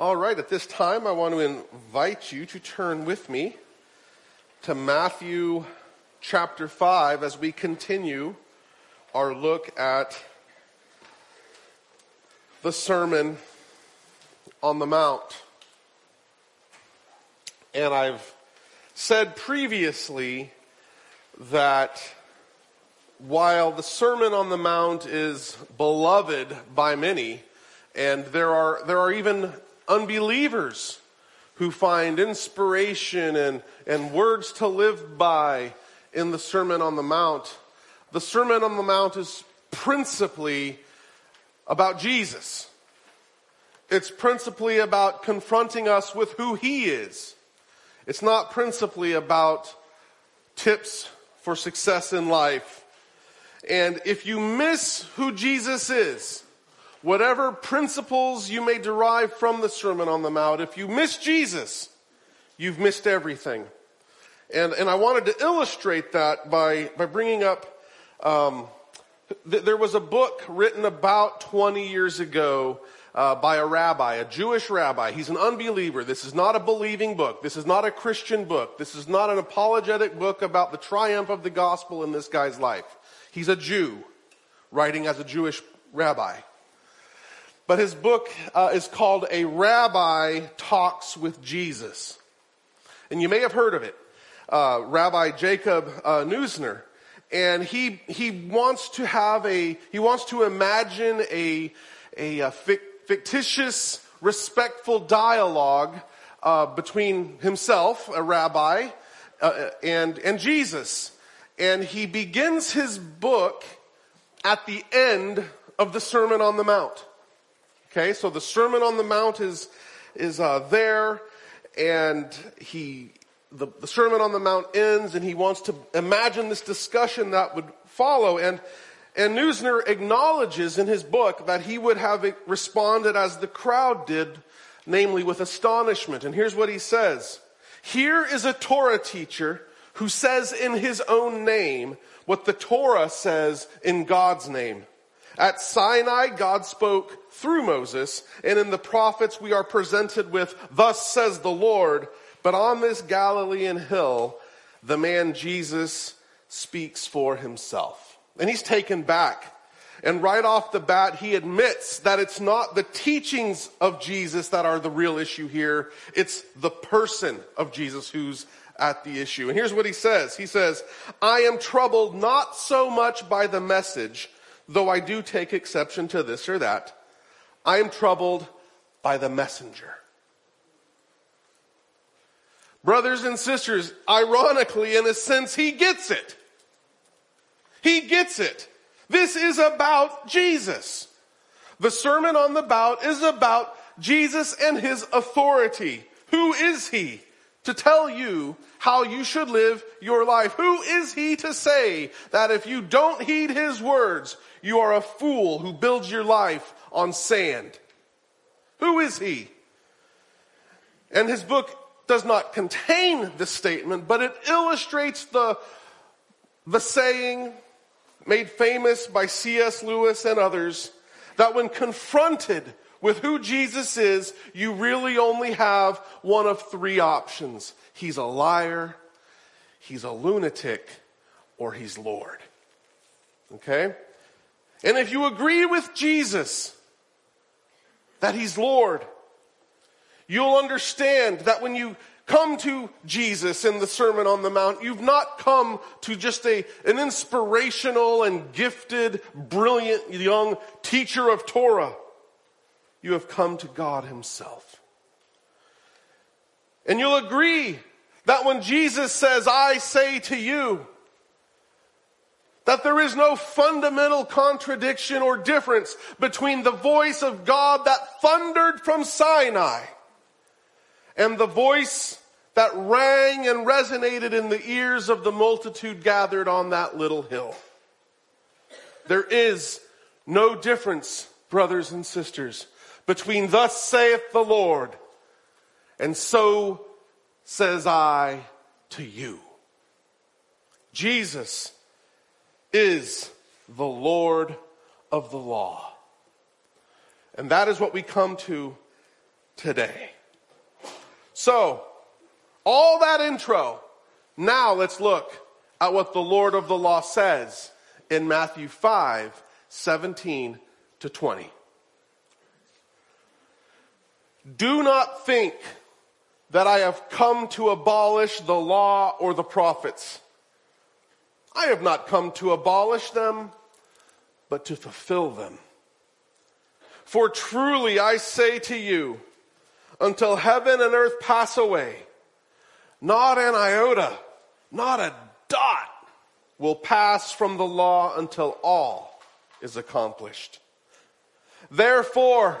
All right, at this time, I want to invite you to turn with me to Matthew chapter 5 as we continue our look at the Sermon on the Mount. And I've said previously that while the Sermon on the Mount is beloved by many, and there are, there are even unbelievers who find inspiration and, and words to live by in the Sermon on the Mount. The Sermon on the Mount is principally about Jesus. It's principally about confronting us with who He is. It's not principally about tips for success in life. And if you miss who Jesus is, whatever principles you may derive from the Sermon on the Mount, if you miss Jesus, you've missed everything. And, and I wanted to illustrate that by, by bringing up, um, th- there was a book written about 20 years ago uh, by a rabbi, a Jewish rabbi. He's an unbeliever. This is not a believing book. This is not a Christian book. This is not an apologetic book about the triumph of the gospel in this guy's life. He's a Jew writing as a Jewish rabbi. But his book uh, is called A Rabbi Talks with Jesus. And you may have heard of it. Uh, rabbi Jacob uh, Neusner. And he, he wants to have a, he wants to imagine a, a, a fictitious, respectful dialogue uh, between himself, a rabbi, uh, and, and Jesus. And he begins his book at the end of the Sermon on the Mount. Okay, so the Sermon on the Mount is, is uh, there, and he, the, the Sermon on the Mount ends, and he wants to imagine this discussion that would follow. And, and Neusner acknowledges in his book that he would have responded as the crowd did, namely with astonishment. And here's what he says. Here is a Torah teacher who says in his own name what the Torah says in God's name. At Sinai, God spoke through Moses, and in the prophets we are presented with, thus says the Lord. But on this Galilean hill, the man Jesus speaks for himself. And he's taken back. And right off the bat, he admits that it's not the teachings of Jesus that are the real issue here. It's the person of Jesus who's at the issue. And here's what he says. He says, I am troubled not so much by the message though I do take exception to this or that, I am troubled by the messenger. Brothers and sisters, ironically, in a sense, he gets it. He gets it. This is about Jesus. The Sermon on the Mount is about Jesus and his authority. Who is he to tell you how you should live your life? Who is he to say that if you don't heed his words, you are a fool who builds your life on sand. Who is he? And his book does not contain this statement, but it illustrates the, the saying made famous by C.S. Lewis and others that when confronted with who Jesus is, you really only have one of three options. He's a liar, he's a lunatic, or he's Lord. Okay? And if you agree with Jesus that He's Lord, you'll understand that when you come to Jesus in the Sermon on the Mount, you've not come to just a, an inspirational and gifted, brilliant young teacher of Torah. You have come to God Himself. And you'll agree that when Jesus says, I say to you, that there is no fundamental contradiction or difference between the voice of God that thundered from Sinai and the voice that rang and resonated in the ears of the multitude gathered on that little hill. There is no difference, brothers and sisters, between thus saith the Lord and so says I to you. Jesus is the Lord of the law. And that is what we come to today. So, all that intro, now let's look at what the Lord of the law says in Matthew 5 17 to 20. Do not think that I have come to abolish the law or the prophets. I have not come to abolish them, but to fulfill them. For truly I say to you, until heaven and earth pass away, not an iota, not a dot will pass from the law until all is accomplished. Therefore,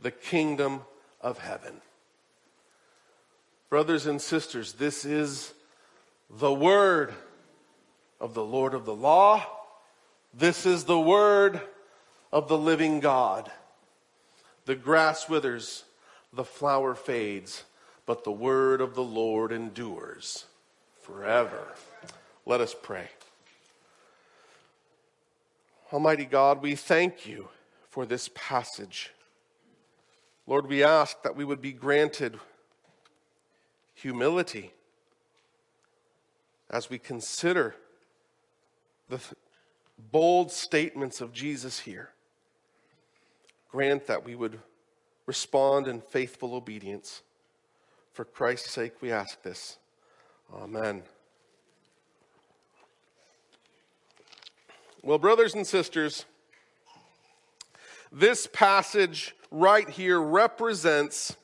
the kingdom of heaven. Brothers and sisters, this is the word of the Lord of the law. This is the word of the living God. The grass withers, the flower fades, but the word of the Lord endures forever. Let us pray. Almighty God, we thank you for this passage. Lord, we ask that we would be granted humility as we consider the bold statements of Jesus here grant that we would respond in faithful obedience. For Christ's sake, we ask this. Amen. Well, brothers and sisters, this passage right here represents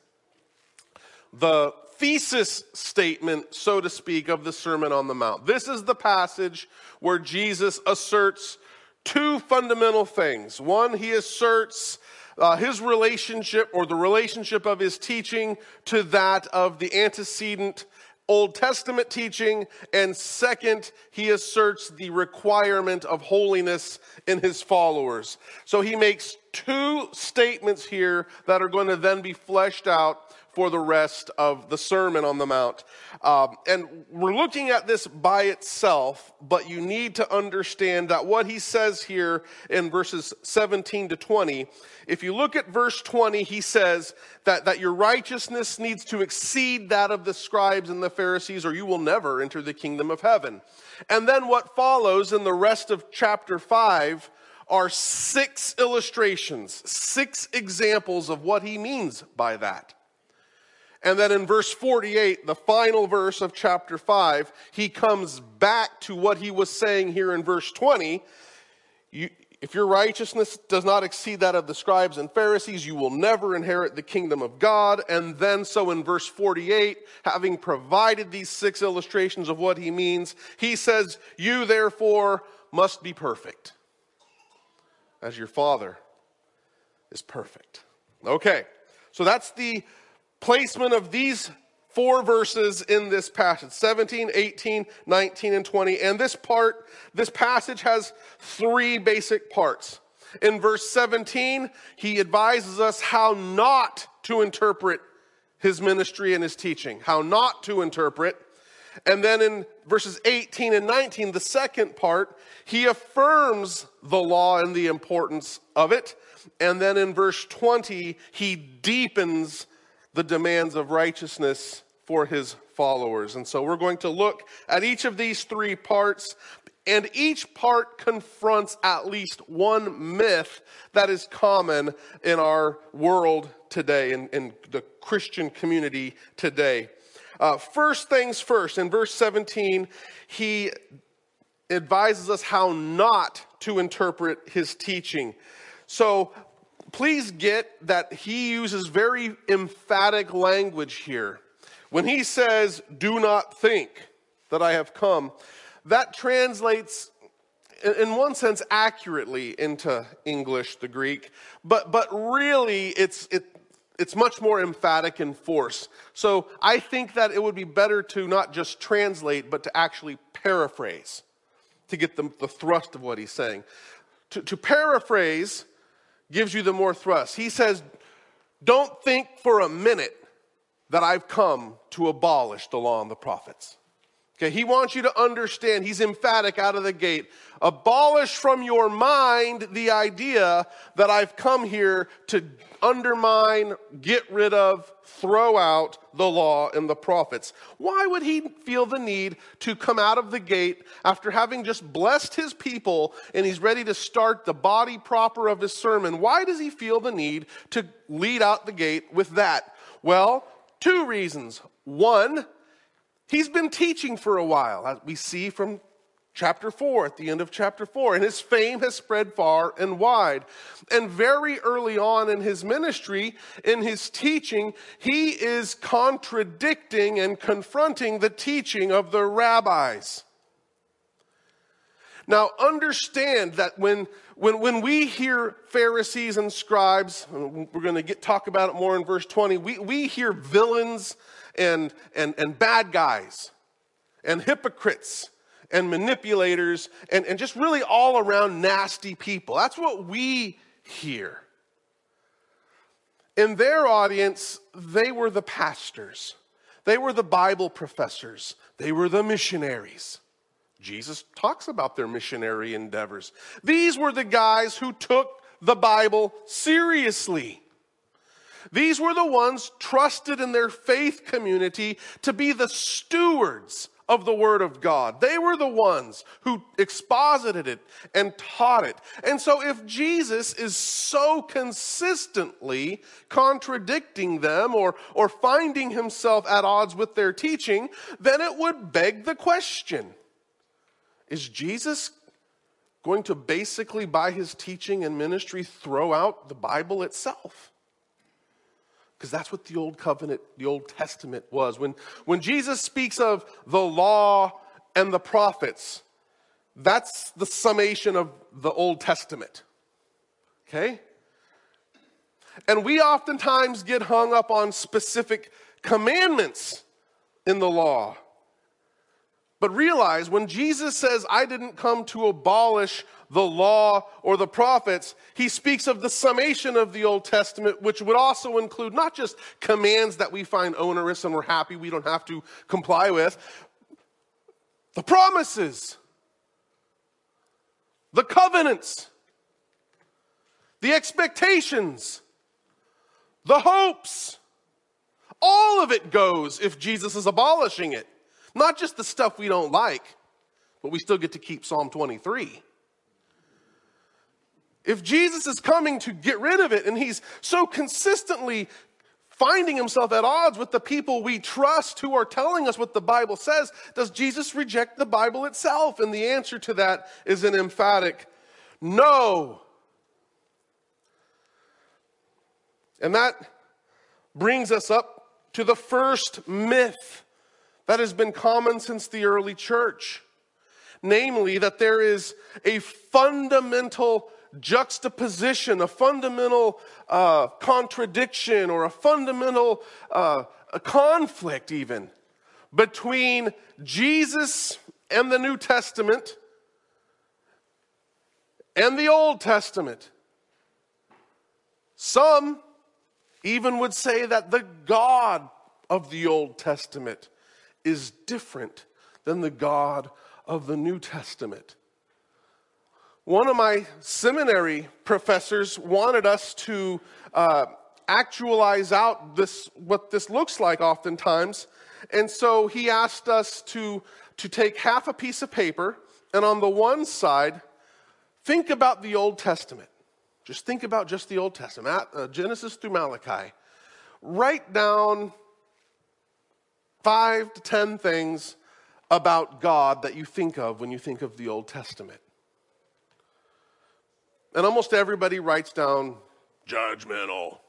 the thesis statement, so to speak, of the Sermon on the Mount. This is the passage where Jesus asserts two fundamental things. One, he asserts uh, his relationship or the relationship of his teaching to that of the antecedent Old Testament teaching, and second, he asserts the requirement of holiness in his followers. So he makes two statements here that are going to then be fleshed out for the rest of the Sermon on the Mount. Um, and we're looking at this by itself, but you need to understand that what he says here in verses 17 to 20, if you look at verse 20, he says that, that your righteousness needs to exceed that of the scribes and the Pharisees, or you will never enter the kingdom of heaven. And then what follows in the rest of chapter 5 are six illustrations, six examples of what he means by that. And then in verse 48, the final verse of chapter 5, he comes back to what he was saying here in verse 20. You, if your righteousness does not exceed that of the scribes and Pharisees, you will never inherit the kingdom of God. And then, so in verse 48, having provided these six illustrations of what he means, he says, You therefore must be perfect, as your Father is perfect. Okay, so that's the placement of these four verses in this passage 17, 18, 19, and 20. And this part, this passage has three basic parts. In verse 17, he advises us how not to interpret his ministry and his teaching, how not to interpret. And then in verses 18 and 19, the second part, he affirms the law and the importance of it. And then in verse 20, he deepens the demands of righteousness for his followers. And so we're going to look at each of these three parts, and each part confronts at least one myth that is common in our world today, in, in the Christian community today. Uh, first things first, in verse 17, he advises us how not to interpret his teaching. So please get that he uses very emphatic language here. When he says, Do not think that I have come, that translates in one sense accurately into English, the Greek, but, but really it's, it, it's much more emphatic in force. So I think that it would be better to not just translate, but to actually paraphrase to get the, the thrust of what he's saying. To, to paraphrase gives you the more thrust. He says, Don't think for a minute that I've come to abolish the law and the prophets. Okay, he wants you to understand, he's emphatic out of the gate. Abolish from your mind the idea that I've come here to undermine, get rid of, throw out the law and the prophets. Why would he feel the need to come out of the gate after having just blessed his people and he's ready to start the body proper of his sermon? Why does he feel the need to lead out the gate with that? Well, two reasons. One, He's been teaching for a while, as we see from chapter 4, at the end of chapter 4, and his fame has spread far and wide. And very early on in his ministry, in his teaching, he is contradicting and confronting the teaching of the rabbis. Now, understand that when, when, when we hear Pharisees and scribes, and we're going to get, talk about it more in verse 20, we, we hear villains and, and, and bad guys and hypocrites and manipulators and, and just really all around nasty people. That's what we hear. In their audience, they were the pastors, they were the Bible professors, they were the missionaries. Jesus talks about their missionary endeavors. These were the guys who took the Bible seriously. These were the ones trusted in their faith community to be the stewards of the Word of God. They were the ones who exposited it and taught it. And so, if Jesus is so consistently contradicting them or, or finding himself at odds with their teaching, then it would beg the question Is Jesus going to basically, by his teaching and ministry, throw out the Bible itself? Because that's what the Old Covenant, the Old Testament was. When, when Jesus speaks of the law and the prophets, that's the summation of the Old Testament. Okay? And we oftentimes get hung up on specific commandments in the law. But realize when Jesus says, I didn't come to abolish the law or the prophets, he speaks of the summation of the Old Testament, which would also include not just commands that we find onerous and we're happy we don't have to comply with, the promises, the covenants, the expectations, the hopes. All of it goes if Jesus is abolishing it. Not just the stuff we don't like, but we still get to keep Psalm 23. If Jesus is coming to get rid of it and he's so consistently finding himself at odds with the people we trust who are telling us what the Bible says, does Jesus reject the Bible itself? And the answer to that is an emphatic no. And that brings us up to the first myth that has been common since the early church namely, that there is a fundamental juxtaposition, a fundamental uh, contradiction, or a fundamental uh, a conflict, even between Jesus and the New Testament and the Old Testament. Some even would say that the God of the Old Testament is different than the God of the New Testament. One of my seminary professors wanted us to uh, actualize out this, what this looks like oftentimes. And so he asked us to, to take half a piece of paper and on the one side, think about the Old Testament. Just think about just the Old Testament, uh, Genesis through Malachi. Write down five to ten things about God that you think of when you think of the Old Testament. And almost everybody writes down judgmental,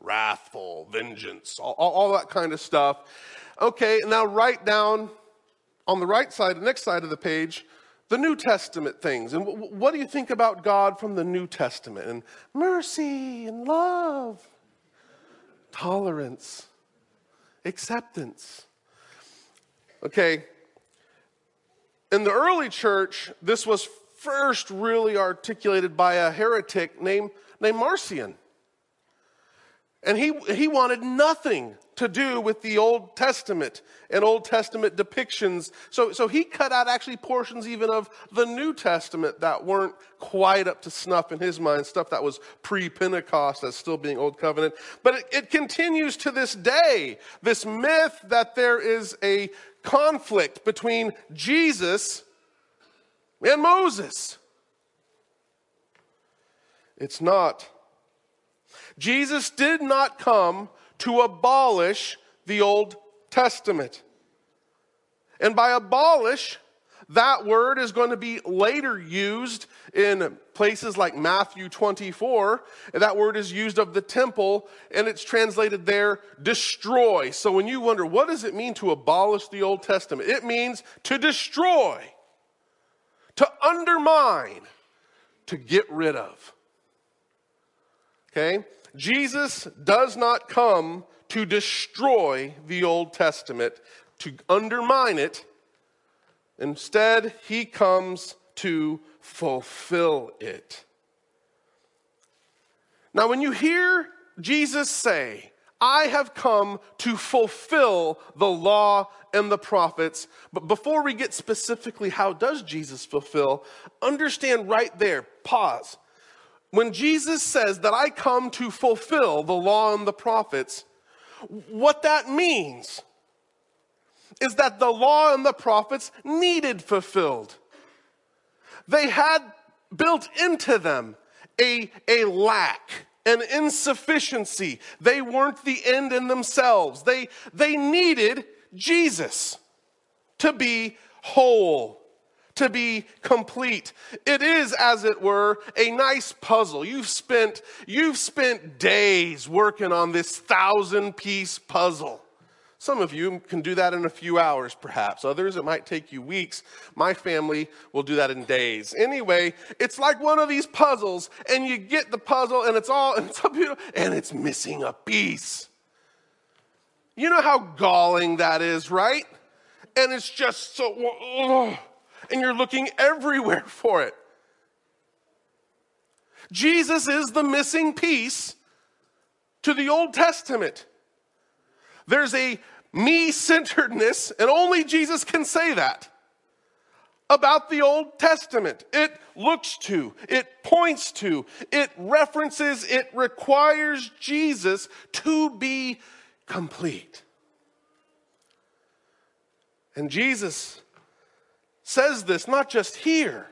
wrathful, vengeance, all, all, that kind of stuff. Okay, now write down on the right side, the next side of the page, the New Testament things. And w- what do you think about God from the New Testament? And mercy and love. tolerance, acceptance. Okay, in the early church, this was first really articulated by a heretic named, named Marcion. And he, he wanted nothing to do with the Old Testament and Old Testament depictions. So, so he cut out actually portions even of the New Testament that weren't quite up to snuff in his mind, stuff that was pre Pentecost as still being Old Covenant. But it, it continues to this day, this myth that there is a conflict between Jesus and Moses. It's not. Jesus did not come to abolish the Old Testament. And by abolish, that word is going to be later used in places like Matthew 24. That word is used of the temple, and it's translated there, destroy. So when you wonder, what does it mean to abolish the Old Testament? It means to destroy, to undermine, to get rid of. Okay? Jesus does not come to destroy the Old Testament, to undermine it. Instead, he comes to fulfill it. Now, when you hear Jesus say, I have come to fulfill the law and the prophets. But before we get specifically how does Jesus fulfill, understand right there, pause when Jesus says that I come to fulfill the law and the prophets, what that means is that the law and the prophets needed fulfilled. They had built into them a, a lack, an insufficiency. They weren't the end in themselves. They, they needed Jesus to be whole to be complete. It is, as it were, a nice puzzle. You've spent, you've spent days working on this thousand piece puzzle. Some of you can do that in a few hours, perhaps. Others, it might take you weeks. My family will do that in days. Anyway, it's like one of these puzzles, and you get the puzzle, and it's all, and it's, beautiful, and it's missing a piece. You know how galling that is, right? And it's just so, ugh and you're looking everywhere for it. Jesus is the missing piece to the Old Testament. There's a me centeredness, and only Jesus can say that about the Old Testament. It looks to, it points to, it references, it requires Jesus to be complete. And Jesus says this not just here,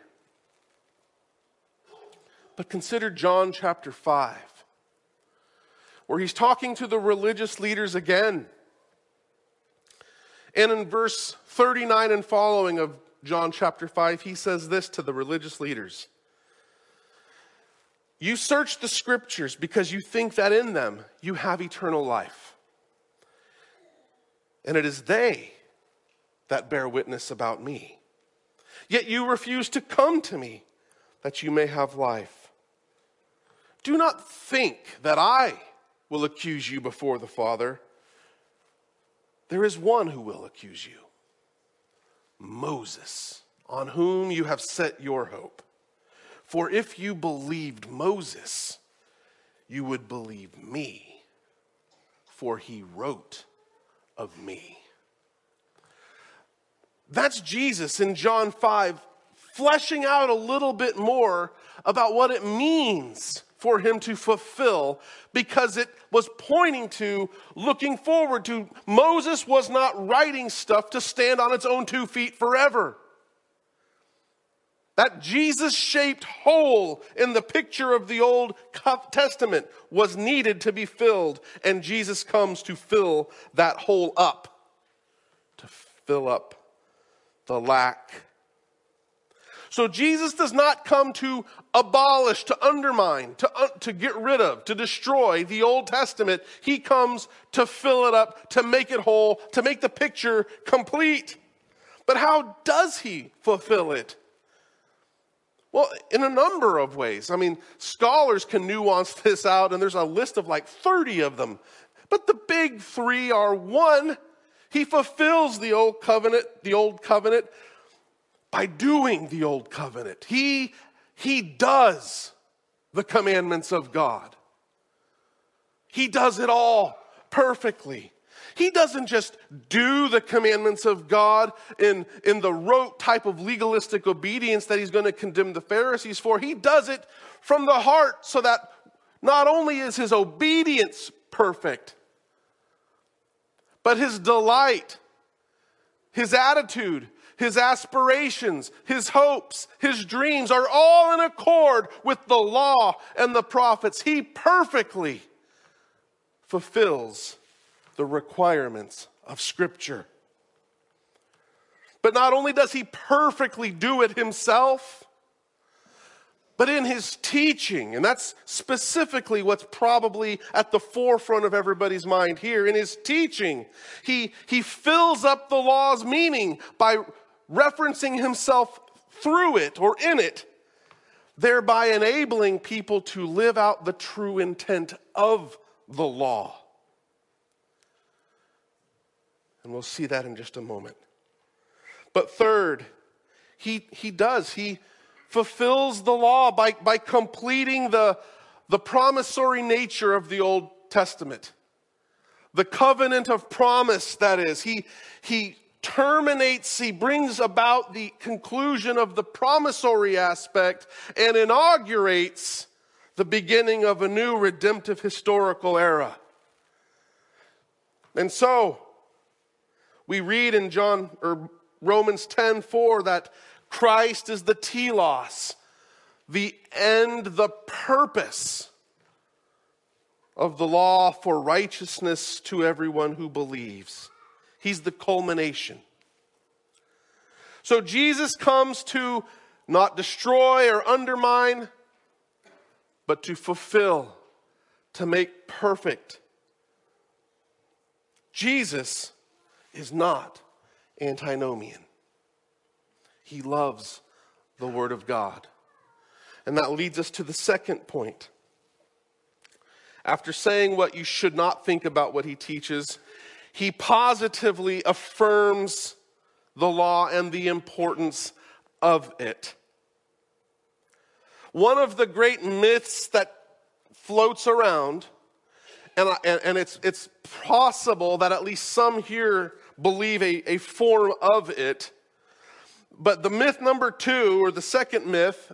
but consider John chapter 5, where he's talking to the religious leaders again. And in verse 39 and following of John chapter 5, he says this to the religious leaders You search the scriptures because you think that in them you have eternal life. And it is they that bear witness about me. Yet you refuse to come to me that you may have life. Do not think that I will accuse you before the Father. There is one who will accuse you Moses, on whom you have set your hope. For if you believed Moses, you would believe me, for he wrote of me. That's Jesus in John 5, fleshing out a little bit more about what it means for him to fulfill because it was pointing to, looking forward to. Moses was not writing stuff to stand on its own two feet forever. That Jesus shaped hole in the picture of the Old Testament was needed to be filled, and Jesus comes to fill that hole up, to fill up the lack. So Jesus does not come to abolish, to undermine, to, to get rid of, to destroy the Old Testament. He comes to fill it up, to make it whole, to make the picture complete. But how does he fulfill it? Well, in a number of ways. I mean, scholars can nuance this out, and there's a list of like 30 of them. But the big three are one, he fulfills the old covenant, the old covenant by doing the old covenant. He, he does the commandments of God. He does it all perfectly. He doesn't just do the commandments of God in, in the rote type of legalistic obedience that he's going to condemn the Pharisees for. He does it from the heart so that not only is his obedience perfect, but his delight, his attitude, his aspirations, his hopes, his dreams are all in accord with the law and the prophets. He perfectly fulfills the requirements of Scripture. But not only does he perfectly do it himself, but in his teaching, and that's specifically what's probably at the forefront of everybody's mind here. In his teaching, he, he fills up the law's meaning by referencing himself through it or in it, thereby enabling people to live out the true intent of the law. And we'll see that in just a moment. But third, he, he does. He fulfills the law by, by completing the, the promissory nature of the Old Testament. The covenant of promise, that is. He, he terminates, he brings about the conclusion of the promissory aspect and inaugurates the beginning of a new redemptive historical era. And so, we read in John or Romans 10 4 that Christ is the telos, the end, the purpose of the law for righteousness to everyone who believes. He's the culmination. So Jesus comes to not destroy or undermine, but to fulfill, to make perfect. Jesus is not antinomian. He loves the Word of God. And that leads us to the second point. After saying what you should not think about what he teaches, he positively affirms the law and the importance of it. One of the great myths that floats around, and, and, and it's, it's possible that at least some here believe a, a form of it. But the myth number two, or the second myth,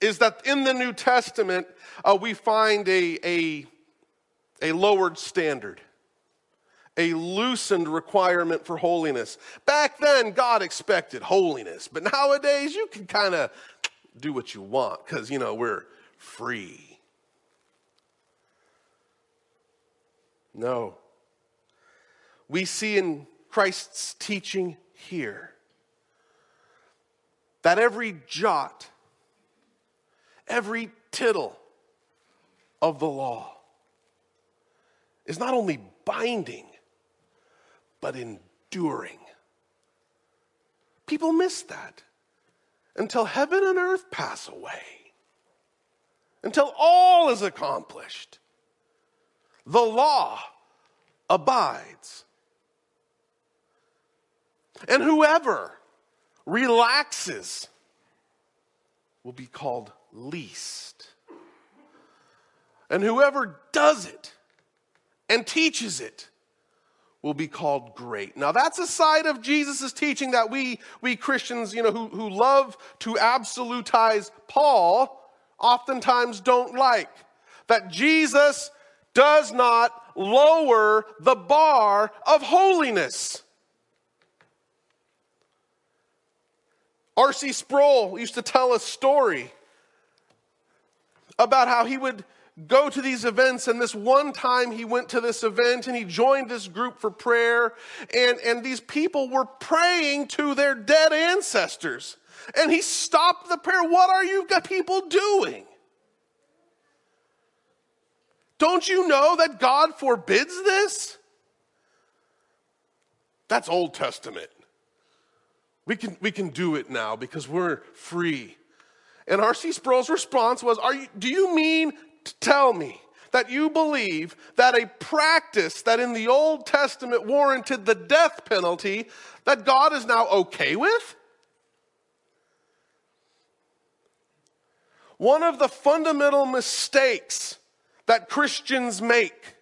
is that in the New Testament, uh, we find a, a, a lowered standard, a loosened requirement for holiness. Back then, God expected holiness, but nowadays, you can kind of do what you want because, you know, we're free. No. We see in Christ's teaching here. That every jot, every tittle of the law is not only binding, but enduring. People miss that until heaven and earth pass away, until all is accomplished. The law abides. And whoever relaxes will be called least. And whoever does it and teaches it will be called great. Now that's a side of Jesus' teaching that we, we Christians, you know, who, who love to absolutize Paul, oftentimes don't like. That Jesus does not lower the bar of holiness. R.C. Sproul used to tell a story about how he would go to these events and this one time he went to this event and he joined this group for prayer and, and these people were praying to their dead ancestors. And he stopped the prayer. What are you people doing? Don't you know that god forbids this? That's old testament we can, we can do it now because we're free. And R.C. Sproul's response was, Are you, Do you mean to tell me that you believe that a practice that in the Old Testament warranted the death penalty, that God is now okay with? One of the fundamental mistakes that Christians make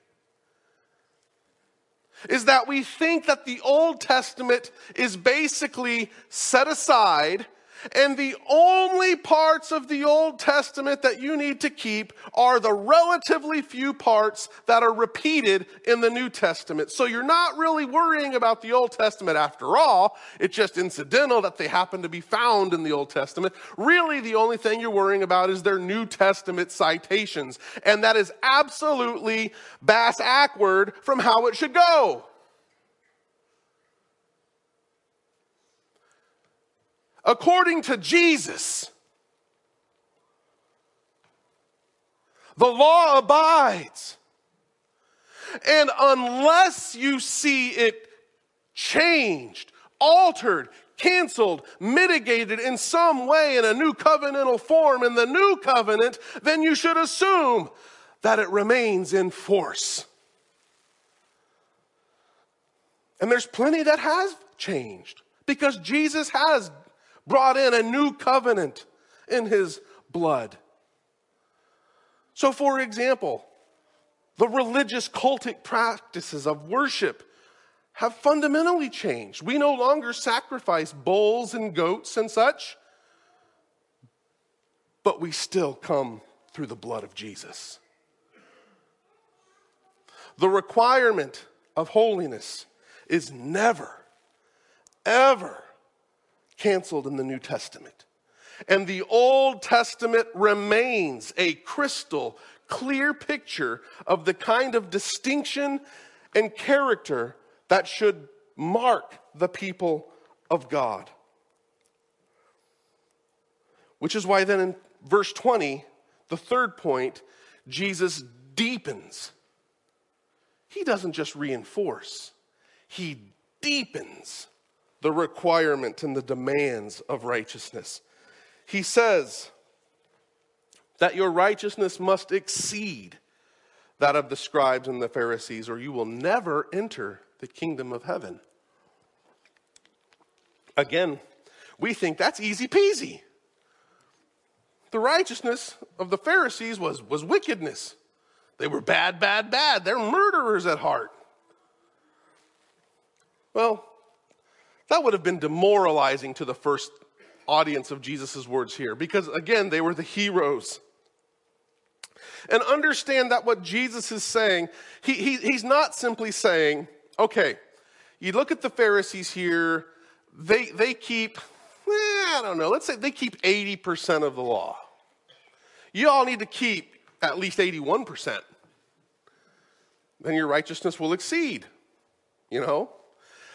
is that we think that the Old Testament is basically set aside and the only parts of the Old Testament that you need to keep are the relatively few parts that are repeated in the New Testament. So you're not really worrying about the Old Testament after all. It's just incidental that they happen to be found in the Old Testament. Really, the only thing you're worrying about is their New Testament citations. And that is absolutely bass ackward from how it should go. According to Jesus. The law abides. And unless you see it changed, altered, canceled, mitigated in some way in a new covenantal form in the new covenant, then you should assume that it remains in force. And there's plenty that has changed because Jesus has brought in a new covenant in his blood. So, for example, the religious cultic practices of worship have fundamentally changed. We no longer sacrifice bulls and goats and such, but we still come through the blood of Jesus. The requirement of holiness is never, ever canceled in the New Testament. And the Old Testament remains a crystal clear picture of the kind of distinction and character that should mark the people of God. Which is why then in verse 20, the third point, Jesus deepens. He doesn't just reinforce, he deepens the requirement and the demands of righteousness. He says that your righteousness must exceed that of the scribes and the Pharisees, or you will never enter the kingdom of heaven. Again, we think that's easy peasy. The righteousness of the Pharisees was, was wickedness. They were bad, bad, bad. They're murderers at heart. Well, that would have been demoralizing to the first audience of Jesus' words here because, again, they were the heroes. And understand that what Jesus is saying, he, he, he's not simply saying, okay, you look at the Pharisees here, they, they keep, eh, I don't know, let's say they keep 80% of the law. You all need to keep at least 81%. Then your righteousness will exceed, you know?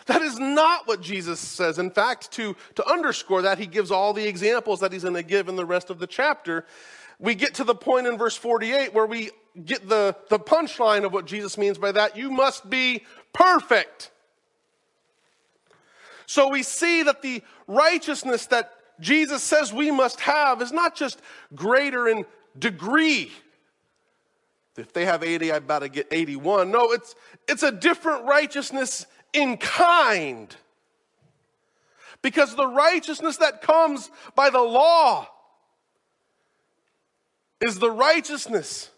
That is not what Jesus says. In fact, to, to underscore that, he gives all the examples that he's going to give in the rest of the chapter. We get to the point in verse 48 where we get the, the punchline of what Jesus means by that. You must be perfect. So we see that the righteousness that Jesus says we must have is not just greater in degree. If they have 80, I better get 81. No, it's, it's a different righteousness in kind. Because the righteousness that comes by the law is the righteousness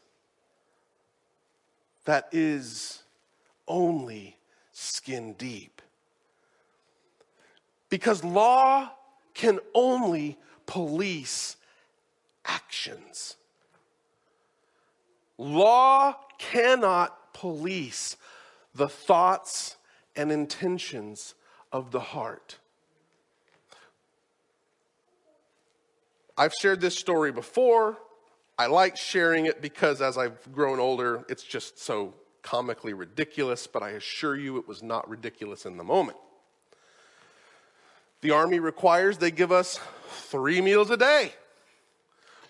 that is only skin deep. Because law can only police actions. Law cannot police the thoughts and intentions of the heart. I've shared this story before. I like sharing it because as I've grown older, it's just so comically ridiculous, but I assure you it was not ridiculous in the moment. The Army requires they give us three meals a day.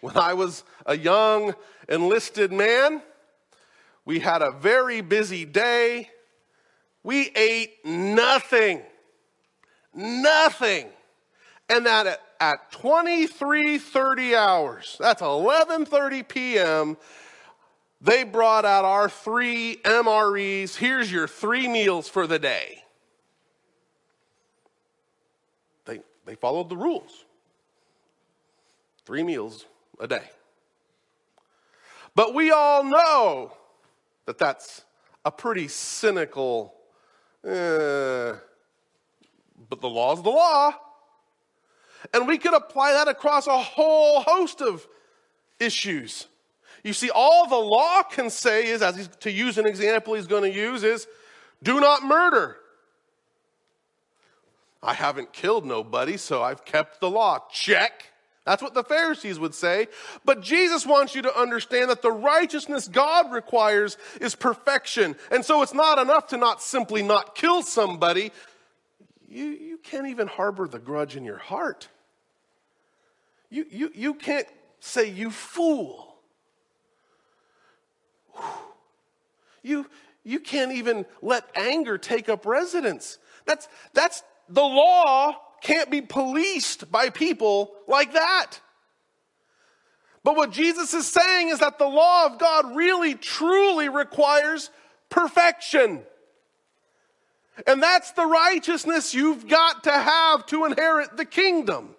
When I was a young enlisted man, we had a very busy day we ate nothing. Nothing. And that at, at 23:30 hours, that's 11:30 p.m., they brought out our three MREs. Here's your three meals for the day. They, they followed the rules three meals a day. But we all know that that's a pretty cynical, eh, but the law is the law. And we could apply that across a whole host of issues. You see, all the law can say is, as to use an example he's going to use, is do not murder. I haven't killed nobody, so I've kept the law. Check. That's what the Pharisees would say. But Jesus wants you to understand that the righteousness God requires is perfection. And so it's not enough to not simply not kill somebody. You, you can't even harbor the grudge in your heart. You, you, you can't say, you fool. You, you can't even let anger take up residence. That's, that's the law can't be policed by people like that. But what Jesus is saying is that the law of God really, truly requires perfection. And that's the righteousness you've got to have to inherit the kingdom.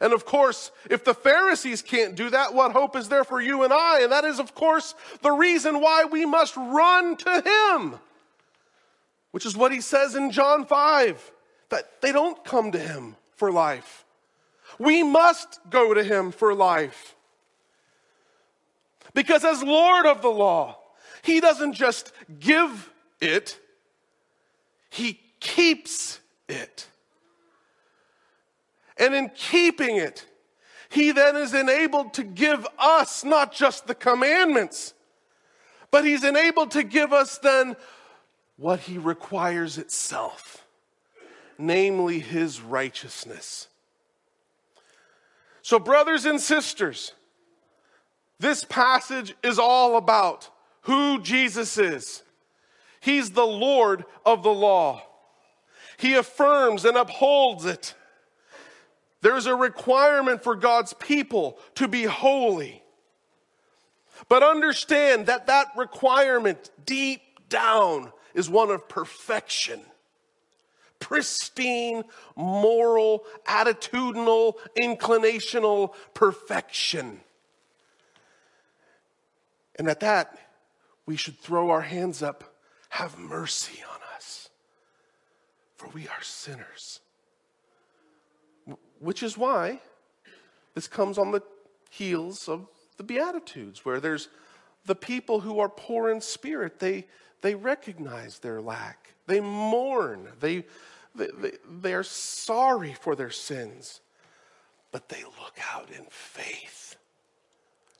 And of course, if the Pharisees can't do that, what hope is there for you and I? And that is, of course, the reason why we must run to Him, which is what He says in John 5 that they don't come to Him for life. We must go to Him for life. Because as Lord of the law, He doesn't just give it, He keeps it. And in keeping it, he then is enabled to give us not just the commandments, but he's enabled to give us then what he requires itself, namely his righteousness. So, brothers and sisters, this passage is all about who Jesus is. He's the Lord of the law. He affirms and upholds it. There's a requirement for God's people to be holy. But understand that that requirement deep down is one of perfection. Pristine, moral, attitudinal, inclinational perfection. And at that, we should throw our hands up, have mercy on us, for we are sinners. Which is why this comes on the heels of the Beatitudes, where there's the people who are poor in spirit. They, they recognize their lack, they mourn, they, they, they, they are sorry for their sins, but they look out in faith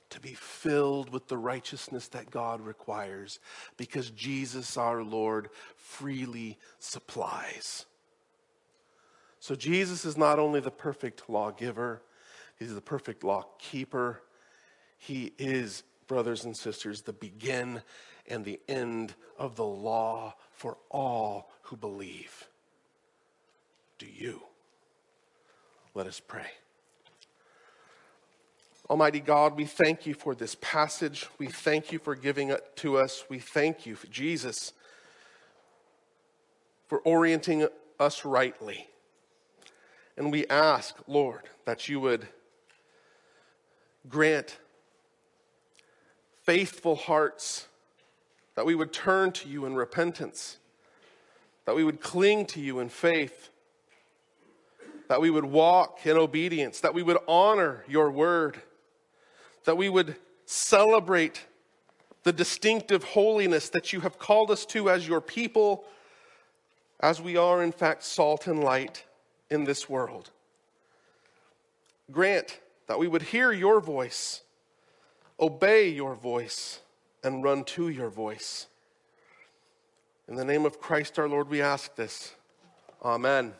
to be filled with the righteousness that God requires because Jesus our Lord freely supplies. So Jesus is not only the perfect lawgiver, he's the perfect law keeper. He is, brothers and sisters, the begin and the end of the law for all who believe. Do you? Let us pray. Almighty God, we thank you for this passage. We thank you for giving it to us. We thank you, for Jesus, for orienting us rightly. And we ask, Lord, that you would grant faithful hearts, that we would turn to you in repentance, that we would cling to you in faith, that we would walk in obedience, that we would honor your word, that we would celebrate the distinctive holiness that you have called us to as your people, as we are, in fact, salt and light in this world. Grant that we would hear your voice, obey your voice, and run to your voice. In the name of Christ our Lord, we ask this. Amen.